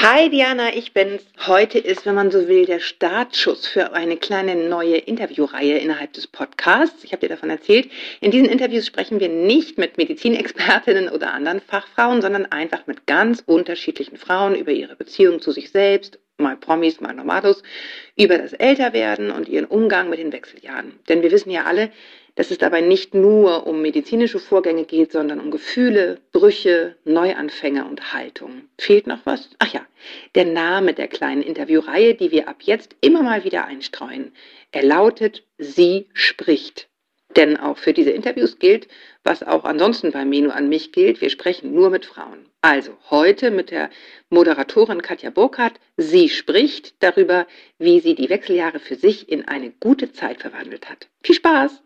Hi Diana, ich bin's. Heute ist, wenn man so will, der Startschuss für eine kleine neue Interviewreihe innerhalb des Podcasts. Ich habe dir davon erzählt. In diesen Interviews sprechen wir nicht mit Medizinexpertinnen oder anderen Fachfrauen, sondern einfach mit ganz unterschiedlichen Frauen über ihre Beziehung zu sich selbst, mal Promis, mal Normalos, über das Älterwerden und ihren Umgang mit den Wechseljahren. Denn wir wissen ja alle, dass es dabei nicht nur um medizinische Vorgänge geht, sondern um Gefühle, Brüche, Neuanfänge und Haltung. Fehlt noch was? Ach ja, der Name der kleinen Interviewreihe, die wir ab jetzt immer mal wieder einstreuen. Er lautet Sie spricht. Denn auch für diese Interviews gilt, was auch ansonsten bei Menu an mich gilt, wir sprechen nur mit Frauen. Also heute mit der Moderatorin Katja Burkhardt. Sie spricht darüber, wie sie die Wechseljahre für sich in eine gute Zeit verwandelt hat. Viel Spaß!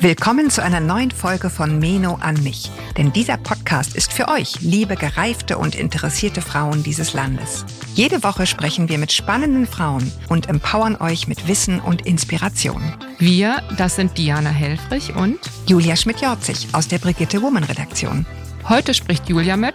Willkommen zu einer neuen Folge von Meno an mich. Denn dieser Podcast ist für euch, liebe gereifte und interessierte Frauen dieses Landes. Jede Woche sprechen wir mit spannenden Frauen und empowern euch mit Wissen und Inspiration. Wir, das sind Diana Helfrich und Julia Schmidt-Jorzig aus der Brigitte Woman Redaktion. Heute spricht Julia mit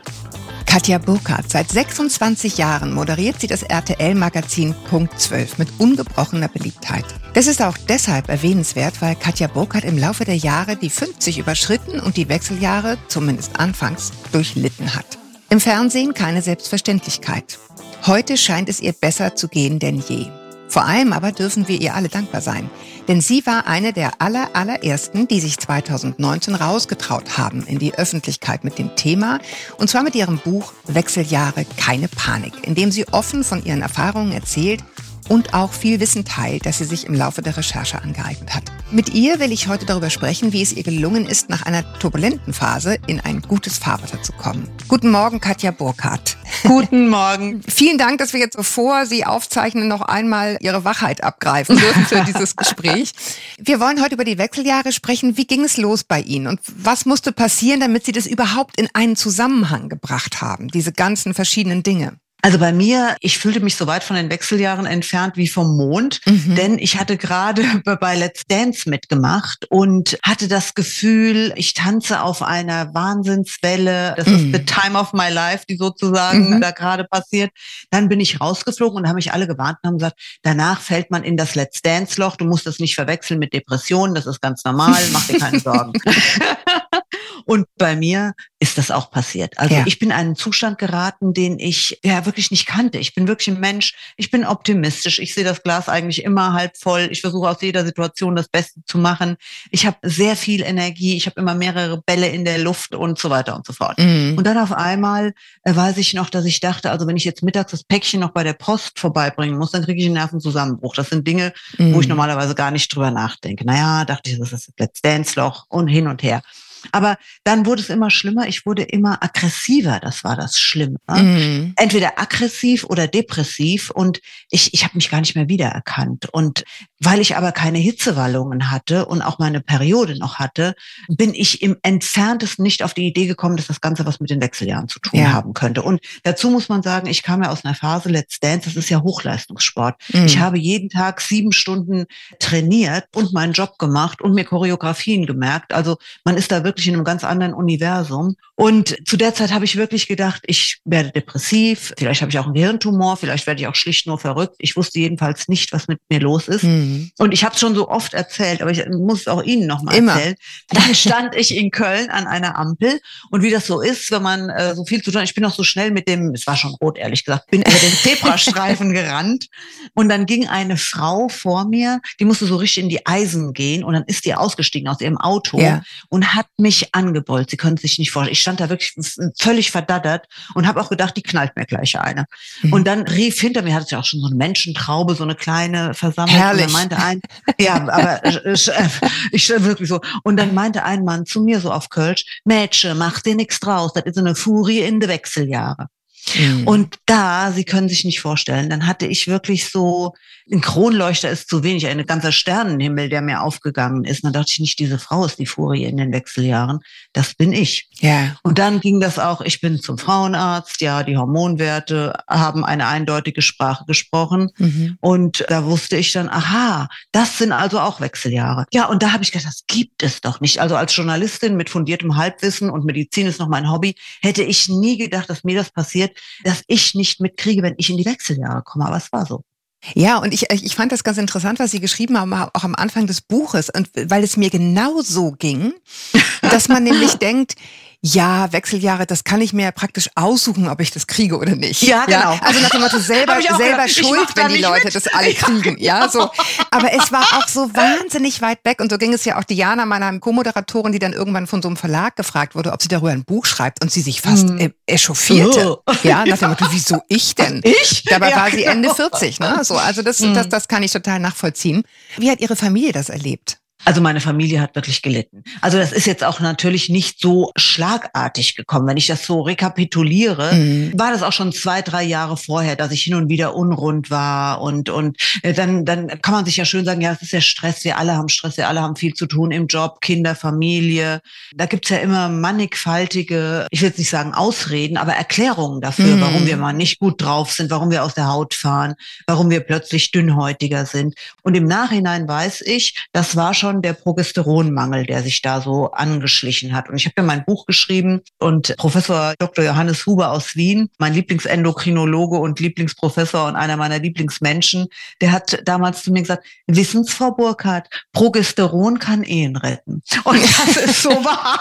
Katja Burkhardt. Seit 26 Jahren moderiert sie das RTL-Magazin Punkt 12 mit ungebrochener Beliebtheit. Das ist auch deshalb erwähnenswert, weil Katja Burkhardt im Laufe der Jahre die 50 überschritten und die Wechseljahre, zumindest anfangs, durchlitten hat. Im Fernsehen keine Selbstverständlichkeit. Heute scheint es ihr besser zu gehen denn je. Vor allem aber dürfen wir ihr alle dankbar sein. Denn sie war eine der aller, allerersten, die sich 2019 rausgetraut haben in die Öffentlichkeit mit dem Thema. Und zwar mit ihrem Buch Wechseljahre, keine Panik, in dem sie offen von ihren Erfahrungen erzählt und auch viel Wissen teilt, das sie sich im Laufe der Recherche angeeignet hat. Mit ihr will ich heute darüber sprechen, wie es ihr gelungen ist, nach einer turbulenten Phase in ein gutes Fahrwasser zu kommen. Guten Morgen, Katja Burkhardt. Guten Morgen. Vielen Dank, dass wir jetzt, bevor Sie aufzeichnen, noch einmal Ihre Wachheit abgreifen dürfen für dieses Gespräch. Wir wollen heute über die Wechseljahre sprechen. Wie ging es los bei Ihnen und was musste passieren, damit Sie das überhaupt in einen Zusammenhang gebracht haben, diese ganzen verschiedenen Dinge? Also bei mir, ich fühlte mich so weit von den Wechseljahren entfernt wie vom Mond, mhm. denn ich hatte gerade bei Let's Dance mitgemacht und hatte das Gefühl, ich tanze auf einer Wahnsinnswelle. Das mhm. ist the time of my life, die sozusagen mhm. da gerade passiert. Dann bin ich rausgeflogen und haben mich alle gewarnt und haben gesagt, danach fällt man in das Let's Dance Loch. Du musst das nicht verwechseln mit Depressionen. Das ist ganz normal. Mach dir keine Sorgen. Und bei mir ist das auch passiert. Also ja. ich bin in einen Zustand geraten, den ich ja wirklich nicht kannte. Ich bin wirklich ein Mensch. Ich bin optimistisch. Ich sehe das Glas eigentlich immer halb voll. Ich versuche aus jeder Situation das Beste zu machen. Ich habe sehr viel Energie. Ich habe immer mehrere Bälle in der Luft und so weiter und so fort. Mhm. Und dann auf einmal äh, weiß ich noch, dass ich dachte, also wenn ich jetzt mittags das Päckchen noch bei der Post vorbeibringen muss, dann kriege ich einen Nervenzusammenbruch. Das sind Dinge, mhm. wo ich mhm. normalerweise gar nicht drüber nachdenke. Naja, dachte ich, das ist das Let's Dance Loch und hin und her. Aber dann wurde es immer schlimmer. Ich wurde immer aggressiver. Das war das Schlimme. Mhm. Entweder aggressiv oder depressiv. Und ich, ich habe mich gar nicht mehr wiedererkannt. Und weil ich aber keine Hitzewallungen hatte und auch meine Periode noch hatte, bin ich im entferntesten nicht auf die Idee gekommen, dass das Ganze was mit den Wechseljahren zu tun ja. haben könnte. Und dazu muss man sagen, ich kam ja aus einer Phase Let's Dance. Das ist ja Hochleistungssport. Mhm. Ich habe jeden Tag sieben Stunden trainiert und meinen Job gemacht und mir Choreografien gemerkt. Also man ist da wirklich wirklich in einem ganz anderen Universum. Und zu der Zeit habe ich wirklich gedacht, ich werde depressiv, vielleicht habe ich auch einen Gehirntumor, vielleicht werde ich auch schlicht nur verrückt. Ich wusste jedenfalls nicht, was mit mir los ist. Mhm. Und ich habe es schon so oft erzählt, aber ich muss es auch Ihnen nochmal erzählen. Dann stand ich in Köln an einer Ampel und wie das so ist, wenn man äh, so viel zu tun hat, ich bin auch so schnell mit dem, es war schon rot, ehrlich gesagt, bin über den Zebrastreifen gerannt und dann ging eine Frau vor mir, die musste so richtig in die Eisen gehen und dann ist die ausgestiegen aus ihrem Auto ja. und hat mich angebolzt. Sie können sich nicht vorstellen. Ich stand da wirklich völlig verdattert und habe auch gedacht, die knallt mir gleich eine. Mhm. Und dann rief hinter mir, hatte ich auch schon so eine Menschentraube, so eine kleine Versammlung. Herrlich. Und dann meinte ein, ja, aber ich, ich wirklich so. Und dann meinte ein Mann zu mir so auf Kölsch, Mädchen, mach dir nichts draus. Das ist eine Furie in de Wechseljahre. Mhm. Und da, Sie können sich nicht vorstellen, dann hatte ich wirklich so ein Kronleuchter ist zu wenig, ein ganzer Sternenhimmel, der mir aufgegangen ist. Und dann dachte ich nicht, diese Frau ist die Furie in den Wechseljahren. Das bin ich. Ja. Und dann ging das auch, ich bin zum Frauenarzt, ja, die Hormonwerte haben eine eindeutige Sprache gesprochen. Mhm. Und da wusste ich dann, aha, das sind also auch Wechseljahre. Ja, und da habe ich gedacht, das gibt es doch nicht. Also als Journalistin mit fundiertem Halbwissen und Medizin ist noch mein Hobby, hätte ich nie gedacht, dass mir das passiert, dass ich nicht mitkriege, wenn ich in die Wechseljahre komme. Aber es war so. Ja, und ich, ich fand das ganz interessant, was Sie geschrieben haben, auch am Anfang des Buches, und weil es mir genau so ging, dass man nämlich denkt, ja, Wechseljahre, das kann ich mir ja praktisch aussuchen, ob ich das kriege oder nicht. Ja, genau. Ja, also nach dem Motto selber, selber schuld, wenn die Leute mit. das alle kriegen. Ja, so. Aber es war auch so wahnsinnig weit weg. Und so ging es ja auch Diana, meiner Co-Moderatorin, die dann irgendwann von so einem Verlag gefragt wurde, ob sie darüber ein Buch schreibt und sie sich fast hm. echauffierte. Oh. Ja, nach dem Motto, wieso ich denn? Ich? Dabei ja, war sie genau. Ende 40, ne? So, also das, hm. das, das kann ich total nachvollziehen. Wie hat Ihre Familie das erlebt? Also meine Familie hat wirklich gelitten. Also das ist jetzt auch natürlich nicht so schlagartig gekommen. Wenn ich das so rekapituliere, mhm. war das auch schon zwei, drei Jahre vorher, dass ich hin und wieder unrund war und und äh, dann dann kann man sich ja schön sagen, ja, es ist ja Stress. Wir alle haben Stress, wir alle haben viel zu tun im Job, Kinder, Familie. Da gibt's ja immer mannigfaltige, ich will jetzt nicht sagen Ausreden, aber Erklärungen dafür, mhm. warum wir mal nicht gut drauf sind, warum wir aus der Haut fahren, warum wir plötzlich dünnhäutiger sind. Und im Nachhinein weiß ich, das war schon schon der Progesteronmangel, der sich da so angeschlichen hat. Und ich habe ja mein Buch geschrieben und Professor Dr. Johannes Huber aus Wien, mein Lieblingsendokrinologe und Lieblingsprofessor und einer meiner Lieblingsmenschen, der hat damals zu mir gesagt, wissen Frau Burkhardt, Progesteron kann Ehen retten. Und das ist so wahr.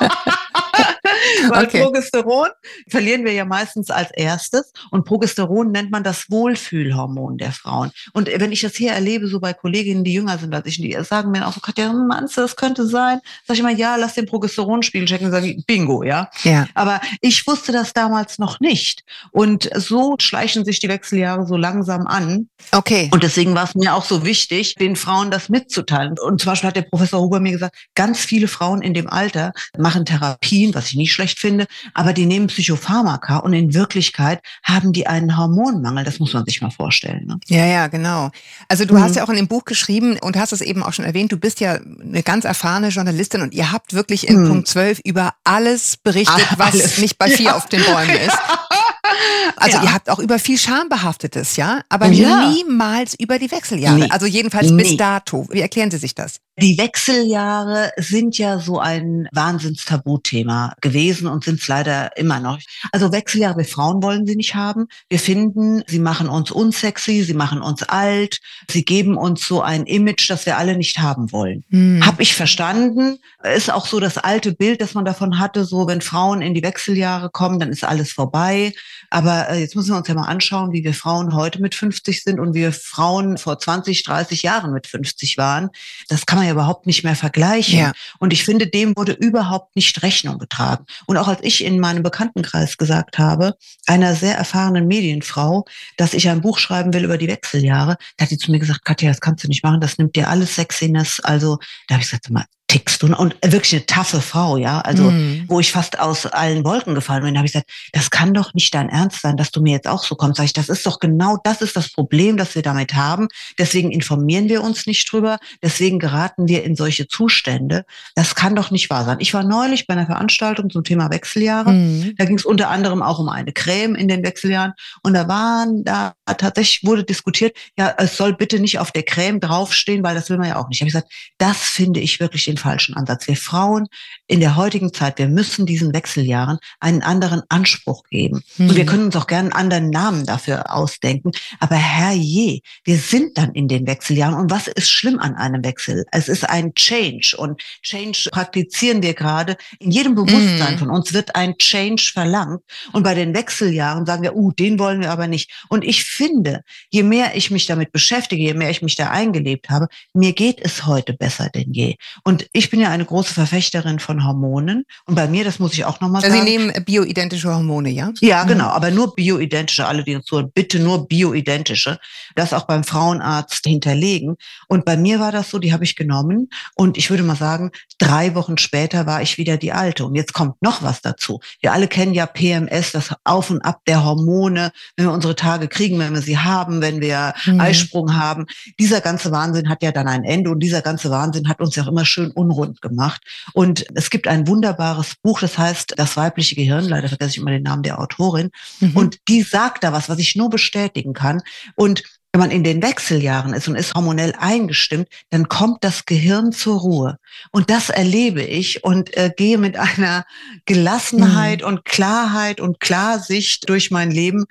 Weil okay. Progesteron verlieren wir ja meistens als erstes und Progesteron nennt man das Wohlfühlhormon der Frauen. Und wenn ich das hier erlebe, so bei Kolleginnen, die jünger sind als ich, die sagen mir auch so, Katja, meinst du, das könnte sein? Sag ich immer, ja, lass den Progesteronspiegel checken, sage ich, bingo, ja? ja. Aber ich wusste das damals noch nicht. Und so schleichen sich die Wechseljahre so langsam an. Okay. Und deswegen war es mir auch so wichtig, den Frauen das mitzuteilen. Und zum Beispiel hat der Professor Huber mir gesagt, ganz viele Frauen in dem Alter machen Therapien, was ich nicht schlecht finde, aber die nehmen Psychopharmaka und in Wirklichkeit haben die einen Hormonmangel. Das muss man sich mal vorstellen. Ne? Ja, ja, genau. Also du mhm. hast ja auch in dem Buch geschrieben und hast es eben auch schon erwähnt, du bist ja eine ganz erfahrene Journalistin und ihr habt wirklich in mhm. Punkt 12 über alles berichtet, was alles. nicht bei vier ja. auf den Bäumen ist. Also ja. ihr habt auch über viel Schambehaftetes, ja, aber ja. niemals über die Wechseljahre. Nee. Also jedenfalls nee. bis dato. Wie erklären Sie sich das? Die Wechseljahre sind ja so ein Wahnsinnstabuthema gewesen und sind es leider immer noch. Also Wechseljahre, wir Frauen wollen sie nicht haben. Wir finden, sie machen uns unsexy, sie machen uns alt, sie geben uns so ein Image, das wir alle nicht haben wollen. Hm. Hab ich verstanden. Ist auch so das alte Bild, das man davon hatte, so wenn Frauen in die Wechseljahre kommen, dann ist alles vorbei. Aber äh, jetzt müssen wir uns ja mal anschauen, wie wir Frauen heute mit 50 sind und wie wir Frauen vor 20, 30 Jahren mit 50 waren. Das kann man ja überhaupt nicht mehr vergleichen. Ja. Und ich finde, dem wurde überhaupt nicht Rechnung getragen. Und auch als ich in meinem Bekanntenkreis gesagt habe, einer sehr erfahrenen Medienfrau, dass ich ein Buch schreiben will über die Wechseljahre, da hat sie zu mir gesagt, Katja, das kannst du nicht machen, das nimmt dir alles Sexiness. Also da habe ich gesagt, mal, tickst du? Und wirklich eine taffe Frau, ja. Also, mhm. wo ich fast aus allen Wolken gefallen bin, habe ich gesagt, das kann doch nicht dein Ernst sein, dass du mir jetzt auch so kommst. Sag ich, das ist doch genau das ist das Problem, das wir damit haben. Deswegen informieren wir uns nicht drüber. Deswegen geraten wir in solche Zustände. Das kann doch nicht wahr sein. Ich war neulich bei einer Veranstaltung zum Thema Wechseljahre. Mhm. Da ging es unter anderem auch um eine Creme in den Wechseljahren. Und da waren, da tatsächlich wurde diskutiert, ja, es soll bitte nicht auf der Creme draufstehen, weil das will man ja auch nicht. Ich habe gesagt, das finde ich wirklich den falschen Ansatz. Wir Frauen in der heutigen Zeit, wir müssen diesen Wechseljahren einen anderen Anspruch geben. Mhm. Und wir mhm. können uns auch gerne einen anderen Namen dafür ausdenken. Aber herrje, wir sind dann in den Wechseljahren. Und was ist schlimm an einem Wechsel? Es ist ein Change. Und Change praktizieren wir gerade. In jedem Bewusstsein mhm. von uns wird ein Change verlangt. Und bei den Wechseljahren sagen wir, uh, den wollen wir aber nicht. Und ich finde, je mehr ich mich damit beschäftige, je mehr ich mich da eingelebt habe, mir geht es heute besser denn je. Und ich bin ja eine große Verfechterin von Hormonen. Und bei mir, das muss ich auch nochmal also sagen. Sie nehmen bioidentische Hormone, ja? Ja, genau, aber nur bioidentische, alle, die uns zuhören, bitte nur bioidentische. Das auch beim Frauenarzt hinterlegen. Und bei mir war das so, die habe ich genommen. Und ich würde mal sagen, drei Wochen später war ich wieder die alte. Und jetzt kommt noch was dazu. Wir alle kennen ja PMS, das Auf und Ab der Hormone, wenn wir unsere Tage kriegen, wenn wir sie haben, wenn wir mhm. Eisprung haben. Dieser ganze Wahnsinn hat ja dann ein Ende und dieser ganze Wahnsinn hat uns ja auch immer schön unrund gemacht. Und es gibt ein wunderbares Buch, das heißt Das weibliche Gehirn, leider vergesse ich immer den Namen der Autorin. Mhm. Und die sagt da was, was ich nur bestätigen kann. Und wenn man in den Wechseljahren ist und ist hormonell eingestimmt, dann kommt das Gehirn zur Ruhe. Und das erlebe ich und äh, gehe mit einer Gelassenheit mhm. und Klarheit und Klarsicht durch mein Leben.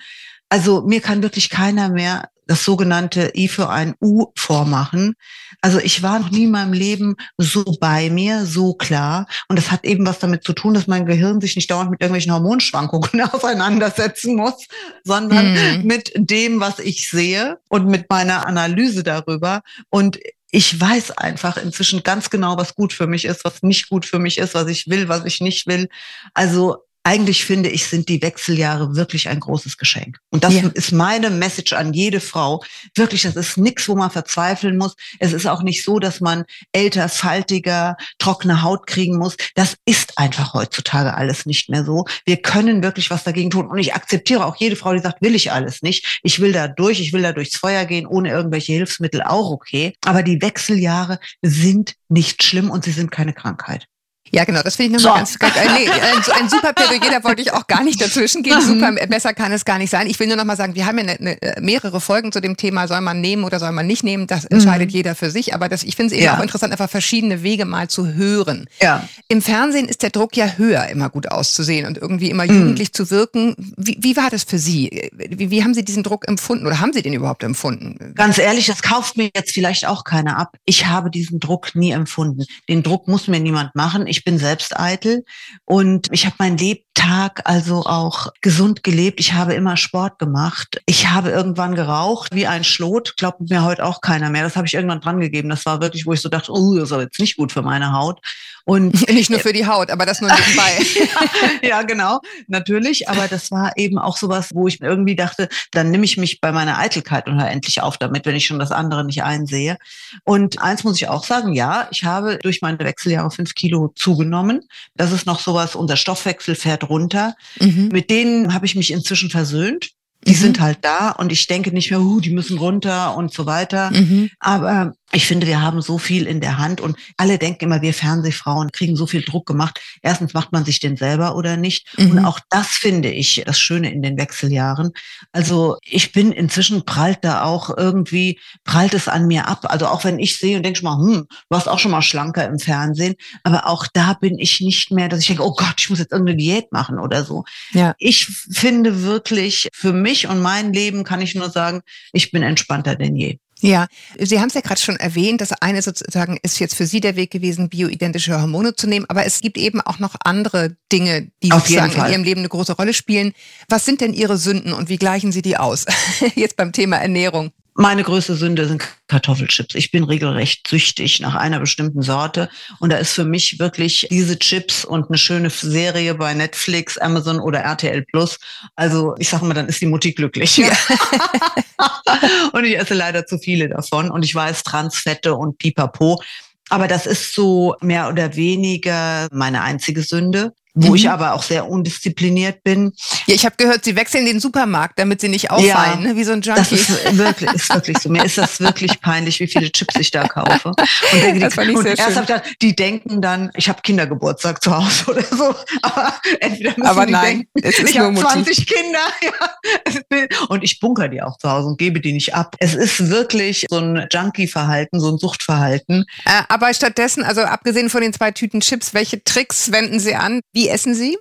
Also mir kann wirklich keiner mehr das sogenannte I für ein U vormachen. Also ich war noch nie in meinem Leben so bei mir, so klar. Und das hat eben was damit zu tun, dass mein Gehirn sich nicht dauernd mit irgendwelchen Hormonschwankungen auseinandersetzen muss, sondern mhm. mit dem, was ich sehe und mit meiner Analyse darüber. Und ich weiß einfach inzwischen ganz genau, was gut für mich ist, was nicht gut für mich ist, was ich will, was ich nicht will. Also eigentlich finde ich, sind die Wechseljahre wirklich ein großes Geschenk. Und das ja. ist meine Message an jede Frau. Wirklich, das ist nichts, wo man verzweifeln muss. Es ist auch nicht so, dass man älter, faltiger, trockene Haut kriegen muss. Das ist einfach heutzutage alles nicht mehr so. Wir können wirklich was dagegen tun. Und ich akzeptiere auch jede Frau, die sagt, will ich alles nicht. Ich will da durch, ich will da durchs Feuer gehen, ohne irgendwelche Hilfsmittel auch okay. Aber die Wechseljahre sind nicht schlimm und sie sind keine Krankheit. Ja, genau, das finde ich nochmal so. ganz, ganz äh, nee, ein, ein super Plädoyer, da wollte ich auch gar nicht dazwischen gehen. Mhm. Super, besser kann es gar nicht sein. Ich will nur nochmal sagen, wir haben ja eine, äh, mehrere Folgen zu dem Thema, soll man nehmen oder soll man nicht nehmen, das mhm. entscheidet mhm. jeder für sich. Aber das, ich finde es eben ja. auch interessant, einfach verschiedene Wege mal zu hören. Ja. Im Fernsehen ist der Druck ja höher, immer gut auszusehen und irgendwie immer mhm. jugendlich zu wirken. Wie, wie war das für Sie? Wie, wie haben Sie diesen Druck empfunden oder haben Sie den überhaupt empfunden? Ganz ehrlich, das kauft mir jetzt vielleicht auch keiner ab. Ich habe diesen Druck nie empfunden. Den Druck muss mir niemand machen. Ich bin selbst eitel und ich habe mein Lebtag also auch gesund gelebt. Ich habe immer Sport gemacht. Ich habe irgendwann geraucht wie ein Schlot. Glaubt mir heute auch keiner mehr. Das habe ich irgendwann dran gegeben. Das war wirklich, wo ich so dachte, oh, das ist jetzt nicht gut für meine Haut. Und nicht nur für die Haut, aber das nur nebenbei. ja, ja, genau, natürlich. Aber das war eben auch sowas, wo ich irgendwie dachte, dann nehme ich mich bei meiner Eitelkeit und höre endlich auf damit, wenn ich schon das andere nicht einsehe. Und eins muss ich auch sagen, ja, ich habe durch meine Wechseljahre fünf Kilo zugenommen. Das ist noch sowas, unser Stoffwechsel fährt runter. Mhm. Mit denen habe ich mich inzwischen versöhnt. Die mhm. sind halt da und ich denke nicht mehr, uh, die müssen runter und so weiter. Mhm. Aber ich finde, wir haben so viel in der Hand und alle denken immer, wir Fernsehfrauen kriegen so viel Druck gemacht. Erstens macht man sich den selber oder nicht. Mhm. Und auch das finde ich das Schöne in den Wechseljahren. Also ich bin inzwischen prallt da auch irgendwie, prallt es an mir ab. Also auch wenn ich sehe und denke schon mal, hm, du warst auch schon mal schlanker im Fernsehen. Aber auch da bin ich nicht mehr, dass ich denke, oh Gott, ich muss jetzt irgendeine Diät machen oder so. Ja. Ich finde wirklich, für mich und mein Leben kann ich nur sagen, ich bin entspannter denn je. Ja, Sie haben es ja gerade schon erwähnt, das eine sozusagen ist jetzt für Sie der Weg gewesen, bioidentische Hormone zu nehmen, aber es gibt eben auch noch andere Dinge, die Auf sozusagen in Ihrem Leben eine große Rolle spielen. Was sind denn Ihre Sünden und wie gleichen Sie die aus? jetzt beim Thema Ernährung. Meine größte Sünde sind Kartoffelchips. Ich bin regelrecht süchtig nach einer bestimmten Sorte. Und da ist für mich wirklich diese Chips und eine schöne Serie bei Netflix, Amazon oder RTL Plus. Also ich sage mal, dann ist die Mutti glücklich. Ja. und ich esse leider zu viele davon. Und ich weiß, Transfette und Pipapo. Aber das ist so mehr oder weniger meine einzige Sünde wo mhm. ich aber auch sehr undiszipliniert bin. Ja, ich habe gehört, Sie wechseln den Supermarkt, damit Sie nicht auffallen, ja, ne? wie so ein Junkie. Das ist wirklich, ist wirklich so. Mir ist das wirklich peinlich, wie viele Chips ich da kaufe. Und, denke, das die, und erst schön. Gedacht, die denken dann, ich habe Kindergeburtstag zu Hause oder so. Aber entweder müssen aber die nein, denken, es ist ich habe 20 Kinder ja. und ich bunker die auch zu Hause und gebe die nicht ab. Es ist wirklich so ein Junkie-Verhalten, so ein Suchtverhalten. Äh, aber stattdessen, also abgesehen von den zwei Tüten Chips, welche Tricks wenden Sie an? Wie wie essen Sie?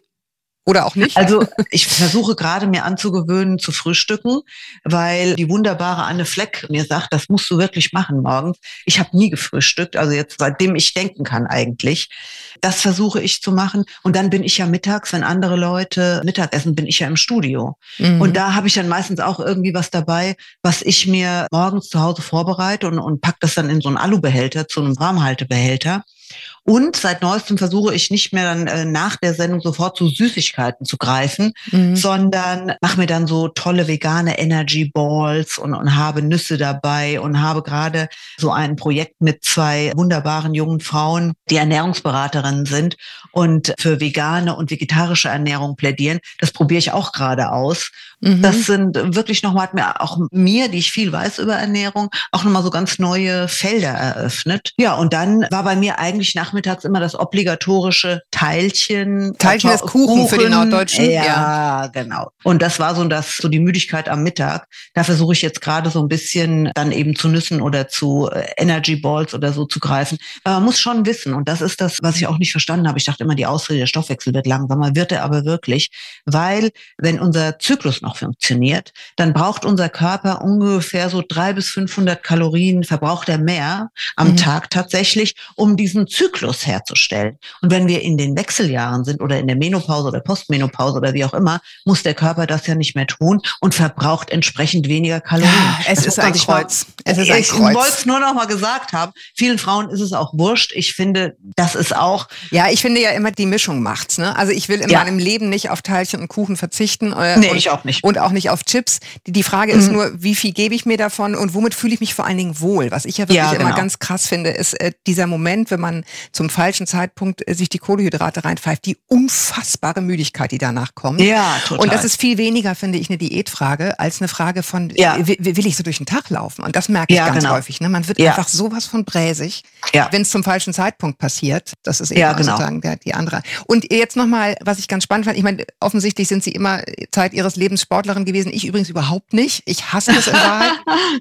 Oder auch nicht? Also ich versuche gerade mir anzugewöhnen zu frühstücken, weil die wunderbare Anne Fleck mir sagt, das musst du wirklich machen morgens. Ich habe nie gefrühstückt, also jetzt seitdem ich denken kann eigentlich. Das versuche ich zu machen. Und dann bin ich ja mittags, wenn andere Leute Mittagessen, bin ich ja im Studio. Mhm. Und da habe ich dann meistens auch irgendwie was dabei, was ich mir morgens zu Hause vorbereite und, und pack das dann in so einen Alubehälter, zu einem Warmhaltebehälter. Und seit neuestem versuche ich nicht mehr dann äh, nach der Sendung sofort zu Süßigkeiten zu greifen, mhm. sondern mache mir dann so tolle vegane Energy Balls und, und habe Nüsse dabei und habe gerade so ein Projekt mit zwei wunderbaren jungen Frauen, die Ernährungsberaterinnen sind und für vegane und vegetarische Ernährung plädieren. Das probiere ich auch gerade aus. Mhm. Das sind wirklich nochmal, hat mir auch mir, die ich viel weiß über Ernährung, auch nochmal so ganz neue Felder eröffnet. Ja, und dann war bei mir eigentlich nachmittags immer das obligatorische Teilchen. Teilchen ist Kuchen, Kuchen, für die Norddeutschen. Ja, ja, genau. Und das war so das, so die Müdigkeit am Mittag. Da versuche ich jetzt gerade so ein bisschen dann eben zu Nüssen oder zu äh, Energy Balls oder so zu greifen. Aber man muss schon wissen, und das ist das, was ich auch nicht verstanden habe. Ich dachte immer, die Ausrede, der Stoffwechsel wird langsamer, wird er aber wirklich, weil wenn unser Zyklus noch funktioniert, dann braucht unser Körper ungefähr so drei bis 500 Kalorien, verbraucht er mehr am mhm. Tag tatsächlich, um diesen Zyklus herzustellen. Und wenn wir in den Wechseljahren sind oder in der Menopause oder Postmenopause oder wie auch immer, muss der Körper das ja nicht mehr tun und verbraucht entsprechend weniger Kalorien. Es das ist ein Kreuz. Mal, es ist ein ich Kreuz. wollte es nur noch mal gesagt haben. Vielen Frauen ist es auch wurscht. Ich finde, das ist auch. Ja, ich finde ja immer, die Mischung macht's. Ne? Also ich will in ja. meinem Leben nicht auf Teilchen und Kuchen verzichten. Äh, nee, und, ich auch nicht. Und auch nicht auf Chips. Die, die Frage mhm. ist nur, wie viel gebe ich mir davon und womit fühle ich mich vor allen Dingen wohl? Was ich ja wirklich ja, genau. immer ganz krass finde, ist äh, dieser Moment, wenn man zum falschen Zeitpunkt äh, sich die Kohlehydrate reinpfeift, die unfassbare Müdigkeit, die danach kommt. Ja, total. Und das ist viel weniger, finde ich, eine Diätfrage als eine Frage von, ja. will, ich so durch den Tag laufen? Und das merke ich ja, ganz genau. häufig. Ne? Man wird ja. einfach sowas von bräsig, ja. wenn es zum falschen Zeitpunkt passiert. Das ist eben ja, genau. sozusagen der, die andere. Und jetzt nochmal, was ich ganz spannend fand, ich meine, offensichtlich sind Sie immer Zeit Ihres Lebens Sportlerin gewesen. Ich übrigens überhaupt nicht. Ich hasse es in Wahrheit.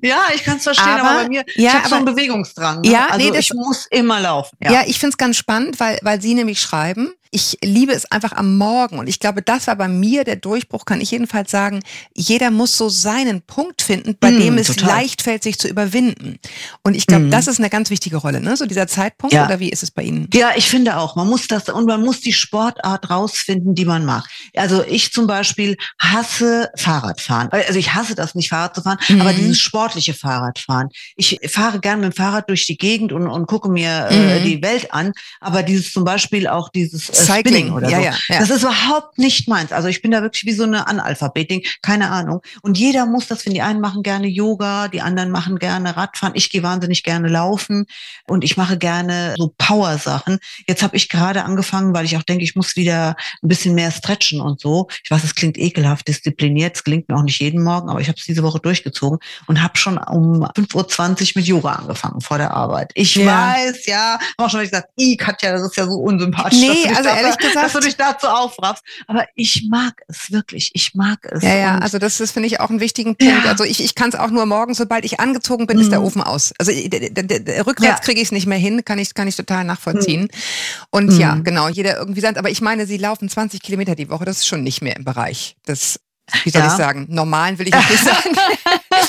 ja, ich kann es verstehen, aber, aber, bei mir, ja, ich habe so einen Bewegungsdrang. Ne? Ja, also nee, das, ich muss immer laufen. Ja, ja ich finde es ganz spannend, weil, weil Sie nämlich schreiben, ich liebe es einfach am Morgen. Und ich glaube, das war bei mir der Durchbruch, kann ich jedenfalls sagen. Jeder muss so seinen Punkt finden, bei mm, dem es total. leicht fällt, sich zu überwinden. Und ich glaube, mm. das ist eine ganz wichtige Rolle, ne? So dieser Zeitpunkt, ja. oder wie ist es bei Ihnen? Ja, ich finde auch. Man muss das, und man muss die Sportart rausfinden, die man mag. Also ich zum Beispiel hasse Fahrradfahren. Also ich hasse das nicht, Fahrrad zu fahren, mm. aber dieses sportliche Fahrradfahren. Ich fahre gern mit dem Fahrrad durch die Gegend und, und gucke mir äh, mhm. die Welt an. Aber dieses zum Beispiel auch dieses äh, Cycling oder ja, so. Ja, ja. Das ist überhaupt nicht meins. Also ich bin da wirklich wie so eine Analphabetin, keine Ahnung. Und jeder muss das finden. Die einen machen gerne Yoga, die anderen machen gerne Radfahren. Ich gehe wahnsinnig gerne laufen und ich mache gerne so Power-Sachen. Jetzt habe ich gerade angefangen, weil ich auch denke, ich muss wieder ein bisschen mehr stretchen und so. Ich weiß, es klingt ekelhaft, diszipliniert, es klingt mir auch nicht jeden Morgen, aber ich habe es diese Woche durchgezogen und habe schon um 5.20 Uhr mit Yoga angefangen vor der Arbeit. Ich ja. weiß, ja, auch schon gesagt, ich Katja, das ist ja so unsympathisch. Nee, also ehrlich gesagt, dass du dich dazu aufraffst. Aber ich mag es wirklich. Ich mag es. Ja, ja, also das ist, finde ich, auch einen wichtigen Punkt. Ja. Also ich, ich kann es auch nur morgens, sobald ich angezogen bin, mhm. ist der mhm. Ofen aus. Also rückwärts ja. kriege ich es nicht mehr hin, kann ich, kann ich total nachvollziehen. Mhm. Und mhm. ja, genau, jeder irgendwie sagt, aber ich meine, sie laufen 20 Kilometer die Woche, das ist schon nicht mehr im Bereich des wie soll ja. ich sagen, normalen will ich nicht sagen.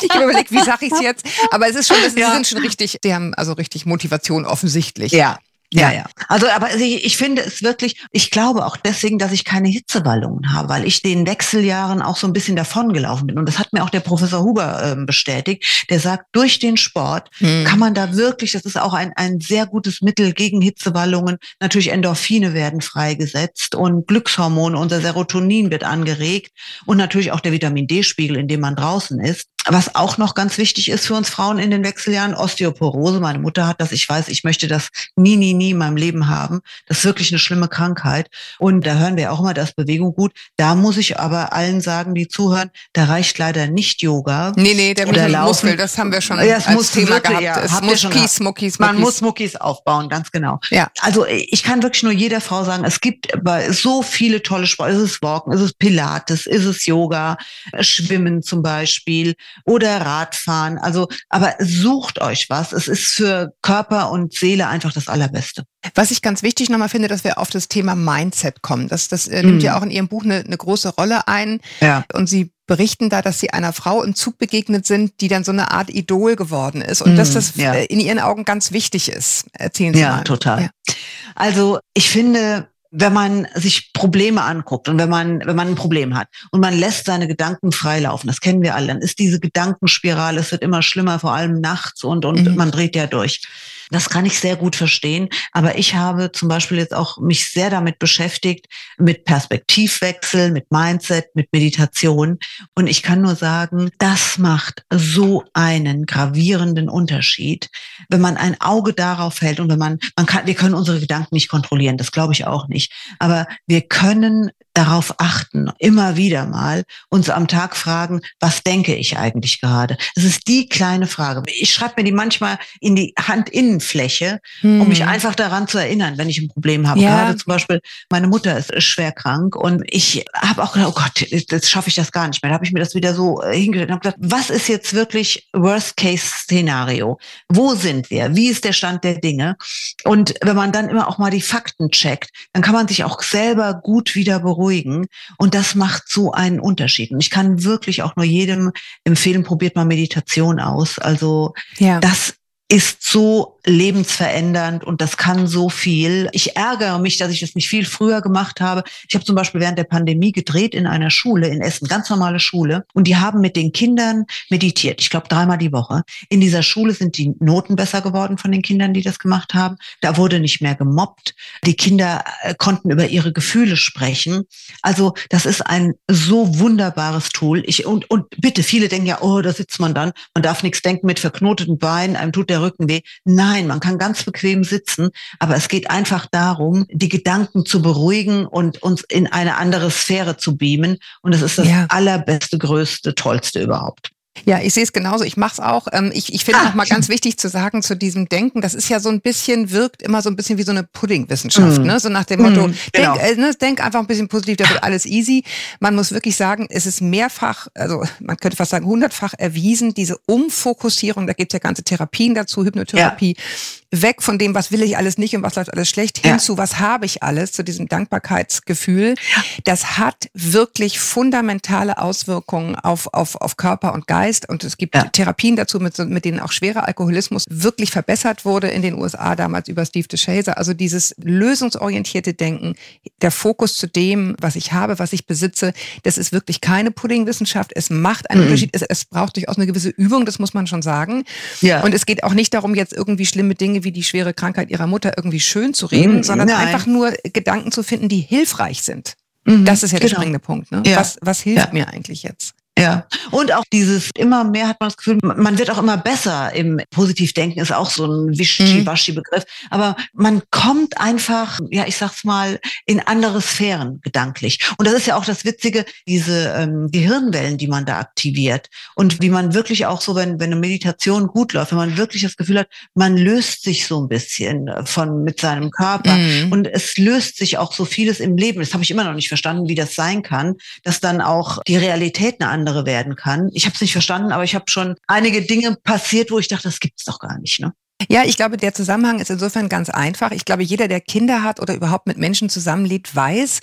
ich habe überlegt, wie sage ich es jetzt? Aber es ist schon, das, ja. sie sind schon richtig, sie haben also richtig Motivation offensichtlich. Ja, ja, ja. Also, aber ich, ich finde es wirklich, ich glaube auch deswegen, dass ich keine Hitzewallungen habe, weil ich den Wechseljahren auch so ein bisschen davongelaufen bin. Und das hat mir auch der Professor Huber äh, bestätigt. Der sagt, durch den Sport hm. kann man da wirklich, das ist auch ein, ein sehr gutes Mittel gegen Hitzewallungen. Natürlich Endorphine werden freigesetzt und Glückshormone, unser Serotonin wird angeregt und natürlich auch der Vitamin D-Spiegel, in dem man draußen ist. Was auch noch ganz wichtig ist für uns Frauen in den Wechseljahren, Osteoporose. Meine Mutter hat das. Ich weiß, ich möchte das nie, nie, nie in meinem Leben haben. Das ist wirklich eine schlimme Krankheit. Und da hören wir auch immer, dass Bewegung gut. Da muss ich aber allen sagen, die zuhören, da reicht leider nicht Yoga. Nee, nee, der oder Muskel, das haben wir schon ja, als muss Thema wirklich, gehabt. Ja, es muss Muckis, Muckis, Man muss Muckis aufbauen, ganz genau. Ja. Also ich kann wirklich nur jeder Frau sagen, es gibt so viele tolle Sport. Ist es Walken, ist es Pilates, ist es Yoga, Schwimmen zum Beispiel oder Radfahren. Also, aber sucht euch was. Es ist für Körper und Seele einfach das Allerbeste. Was ich ganz wichtig nochmal finde, dass wir auf das Thema Mindset kommen. Das, das äh, nimmt mm. ja auch in Ihrem Buch eine, eine große Rolle ein. Ja. Und Sie berichten da, dass Sie einer Frau im Zug begegnet sind, die dann so eine Art Idol geworden ist und mm, dass das ja. Äh, in Ihren Augen ganz wichtig ist. Erzählen Sie ja, mal. Total. Ja, total. Also ich finde, wenn man sich Probleme anguckt und wenn man, wenn man ein Problem hat und man lässt seine Gedanken freilaufen, das kennen wir alle, dann ist diese Gedankenspirale, es wird immer schlimmer, vor allem nachts und, und mhm. man dreht ja durch Das kann ich sehr gut verstehen. Aber ich habe zum Beispiel jetzt auch mich sehr damit beschäftigt, mit Perspektivwechsel, mit Mindset, mit Meditation. Und ich kann nur sagen, das macht so einen gravierenden Unterschied, wenn man ein Auge darauf hält und wenn man, man kann, wir können unsere Gedanken nicht kontrollieren. Das glaube ich auch nicht. Aber wir können darauf achten, immer wieder mal uns am Tag fragen, was denke ich eigentlich gerade? Es ist die kleine Frage. Ich schreibe mir die manchmal in die Handinnenfläche, hm. um mich hm. einfach daran zu erinnern, wenn ich ein Problem habe. Ja. Gerade zum Beispiel, meine Mutter ist schwer krank und ich habe auch gedacht, oh Gott, jetzt schaffe ich das gar nicht mehr. Da habe ich mir das wieder so äh, hingestellt und habe gesagt, was ist jetzt wirklich Worst-Case-Szenario? Wo sind wir? Wie ist der Stand der Dinge? Und wenn man dann immer auch mal die Fakten checkt, dann kann man sich auch selber gut wieder beruhigen beruhigen. Und das macht so einen Unterschied. Und ich kann wirklich auch nur jedem empfehlen, probiert mal Meditation aus. Also ja. das ist so lebensverändernd und das kann so viel. Ich ärgere mich, dass ich das nicht viel früher gemacht habe. Ich habe zum Beispiel während der Pandemie gedreht in einer Schule in Essen, ganz normale Schule, und die haben mit den Kindern meditiert. Ich glaube dreimal die Woche. In dieser Schule sind die Noten besser geworden von den Kindern, die das gemacht haben. Da wurde nicht mehr gemobbt. Die Kinder äh, konnten über ihre Gefühle sprechen. Also das ist ein so wunderbares Tool. Ich und und bitte viele denken ja, oh, da sitzt man dann, man darf nichts denken mit verknoteten Beinen, einem tut der Rücken weh. Nein, man kann ganz bequem sitzen, aber es geht einfach darum, die Gedanken zu beruhigen und uns in eine andere Sphäre zu beamen. Und es ist das ja. allerbeste, größte, tollste überhaupt. Ja, ich sehe es genauso. Ich mache es auch. Ähm, ich, ich finde ah, noch mal ganz wichtig zu sagen zu diesem Denken, das ist ja so ein bisschen, wirkt immer so ein bisschen wie so eine Puddingwissenschaft, mm. ne? So nach dem Motto, mm, genau. denk, äh, ne, denk einfach ein bisschen positiv, da wird alles easy. Man muss wirklich sagen, es ist mehrfach, also man könnte fast sagen, hundertfach erwiesen, diese Umfokussierung, da gibt es ja ganze Therapien dazu, Hypnotherapie, ja weg von dem, was will ich alles nicht und was läuft alles schlecht, hin ja. zu, was habe ich alles, zu diesem Dankbarkeitsgefühl. Ja. Das hat wirklich fundamentale Auswirkungen auf, auf, auf Körper und Geist. Und es gibt ja. Therapien dazu, mit, mit denen auch schwerer Alkoholismus wirklich verbessert wurde in den USA damals über Steve DeShazer. Also dieses lösungsorientierte Denken, der Fokus zu dem, was ich habe, was ich besitze, das ist wirklich keine Puddingwissenschaft. Es macht einen mhm. Unterschied. Es, es braucht durchaus eine gewisse Übung, das muss man schon sagen. Ja. Und es geht auch nicht darum, jetzt irgendwie schlimme Dinge wie die schwere Krankheit ihrer Mutter irgendwie schön zu reden, mhm, sondern nein. einfach nur Gedanken zu finden, die hilfreich sind. Mhm, das ist ja genau. der springende Punkt. Ne? Ja. Was, was hilft ja. mir eigentlich jetzt? Ja, und auch dieses immer mehr hat man das Gefühl, man wird auch immer besser im Positivdenken, ist auch so ein Wischi-Waschi-Begriff. Aber man kommt einfach, ja, ich sag's mal, in andere Sphären gedanklich. Und das ist ja auch das Witzige, diese ähm, Gehirnwellen, die man da aktiviert. Und wie man wirklich auch so, wenn, wenn eine Meditation gut läuft, wenn man wirklich das Gefühl hat, man löst sich so ein bisschen von mit seinem Körper. Mhm. Und es löst sich auch so vieles im Leben. Das habe ich immer noch nicht verstanden, wie das sein kann, dass dann auch die Realität eine andere andere werden kann. Ich habe es nicht verstanden, aber ich habe schon einige Dinge passiert, wo ich dachte, das gibt's doch gar nicht. Ne? Ja, ich glaube, der Zusammenhang ist insofern ganz einfach. Ich glaube, jeder, der Kinder hat oder überhaupt mit Menschen zusammenlebt, weiß,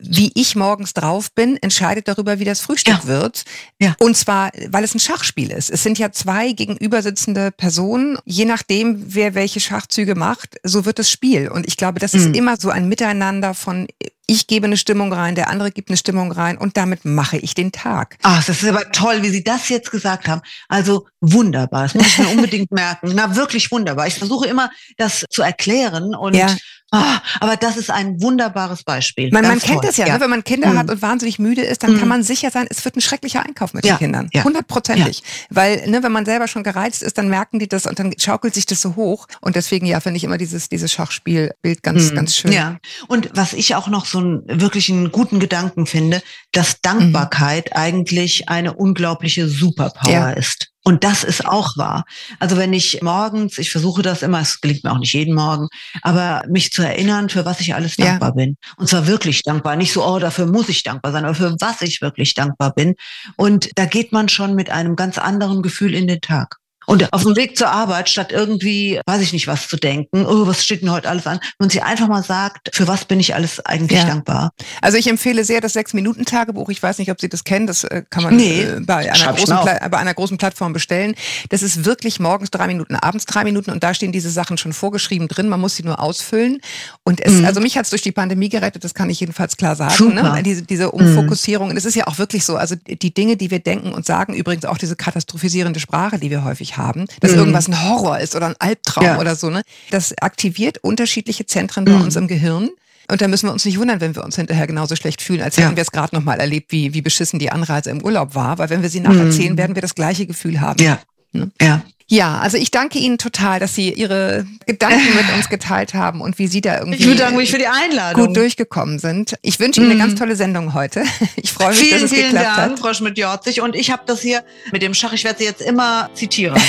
wie ich morgens drauf bin, entscheidet darüber, wie das Frühstück ja. wird. Ja. Und zwar, weil es ein Schachspiel ist. Es sind ja zwei gegenübersitzende Personen. Je nachdem, wer welche Schachzüge macht, so wird das Spiel. Und ich glaube, das ist mhm. immer so ein Miteinander von ich gebe eine Stimmung rein, der andere gibt eine Stimmung rein und damit mache ich den Tag. Ach, das ist aber toll, wie Sie das jetzt gesagt haben. Also wunderbar. Das muss ich mir unbedingt merken. Na, wirklich wunderbar. Ich versuche immer, das zu erklären und ja. Ah, aber das ist ein wunderbares Beispiel. Man, man kennt das ja, ja. Ne? wenn man Kinder mhm. hat und wahnsinnig müde ist, dann mhm. kann man sicher sein, es wird ein schrecklicher Einkauf mit ja. den Kindern. Hundertprozentig. Ja. Weil, ne, wenn man selber schon gereizt ist, dann merken die das und dann schaukelt sich das so hoch. Und deswegen, ja, finde ich immer dieses, dieses Schachspielbild ganz, mhm. ganz schön. Ja. Und was ich auch noch so einen wirklich einen guten Gedanken finde, dass Dankbarkeit mhm. eigentlich eine unglaubliche Superpower ist. Und das ist auch wahr. Also wenn ich morgens, ich versuche das immer, es gelingt mir auch nicht jeden Morgen, aber mich zu erinnern, für was ich alles dankbar ja. bin. Und zwar wirklich dankbar. Nicht so, oh, dafür muss ich dankbar sein, aber für was ich wirklich dankbar bin. Und da geht man schon mit einem ganz anderen Gefühl in den Tag. Und auf dem Weg zur Arbeit, statt irgendwie, weiß ich nicht, was zu denken, oh, was steht denn heute alles an, und sie einfach mal sagt, für was bin ich alles eigentlich ja. dankbar. Also ich empfehle sehr das Sechs-Minuten-Tagebuch. Ich weiß nicht, ob Sie das kennen. Das äh, kann man nee. Äh, bei, einer großen bei einer großen Plattform bestellen. Das ist wirklich morgens drei Minuten, abends drei Minuten und da stehen diese Sachen schon vorgeschrieben drin. Man muss sie nur ausfüllen. Und es, mhm. also mich hat es durch die Pandemie gerettet, das kann ich jedenfalls klar sagen. Ne? Diese, diese Umfokussierung. Mhm. Und es ist ja auch wirklich so, also die Dinge, die wir denken und sagen, übrigens auch diese katastrophisierende Sprache, die wir häufig haben, haben, dass mhm. irgendwas ein Horror ist oder ein Albtraum ja. oder so. Ne? Das aktiviert unterschiedliche Zentren bei mhm. uns im Gehirn. Und da müssen wir uns nicht wundern, wenn wir uns hinterher genauso schlecht fühlen, als hätten ja. wir es gerade nochmal erlebt, wie, wie beschissen die Anreise im Urlaub war. Weil wenn wir sie nacherzählen, mhm. werden wir das gleiche Gefühl haben. Ja. Ne? Ja. Ja, also ich danke Ihnen total, dass Sie Ihre Gedanken mit uns geteilt haben und wie Sie da irgendwie ich bedanke mich für die Einladung. gut durchgekommen sind. Ich wünsche Ihnen eine ganz mhm. tolle Sendung heute. Ich freue mich, vielen, dass es vielen geklappt Dank, hat. Frau Schmidt-Jorzig. Und ich habe das hier mit dem Schach, ich werde Sie jetzt immer zitieren.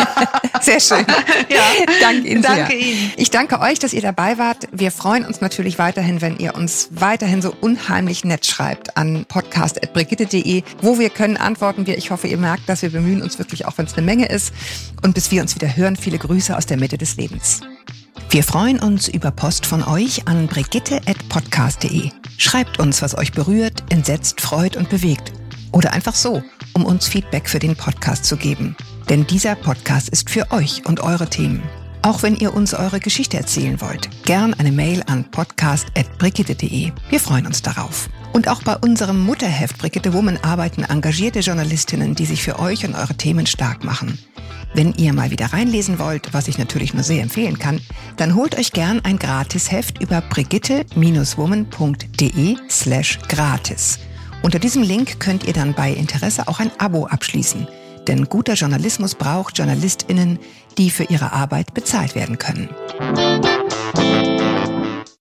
sehr schön. ja. Danke Ihnen Danke sehr. Ihnen. Ich danke euch, dass ihr dabei wart. Wir freuen uns natürlich weiterhin, wenn ihr uns weiterhin so unheimlich nett schreibt an podcast.brigitte.de. Wo wir können, antworten wir. Ich hoffe, ihr merkt, dass wir bemühen uns wirklich, auch wenn es eine Menge ist. Und bis wir uns wieder hören, viele Grüße aus der Mitte des Lebens. Wir freuen uns über Post von euch an brigitte.podcast.de. Schreibt uns, was euch berührt, entsetzt, freut und bewegt. Oder einfach so, um uns Feedback für den Podcast zu geben. Denn dieser Podcast ist für euch und eure Themen. Auch wenn ihr uns eure Geschichte erzählen wollt, gern eine Mail an podcast.brigitte.de. Wir freuen uns darauf. Und auch bei unserem Mutterheft Brigitte Woman arbeiten engagierte Journalistinnen, die sich für euch und eure Themen stark machen. Wenn ihr mal wieder reinlesen wollt, was ich natürlich nur sehr empfehlen kann, dann holt euch gern ein Gratisheft über brigitte-woman.de slash gratis. Unter diesem Link könnt ihr dann bei Interesse auch ein Abo abschließen. Denn guter Journalismus braucht JournalistInnen, die für ihre Arbeit bezahlt werden können.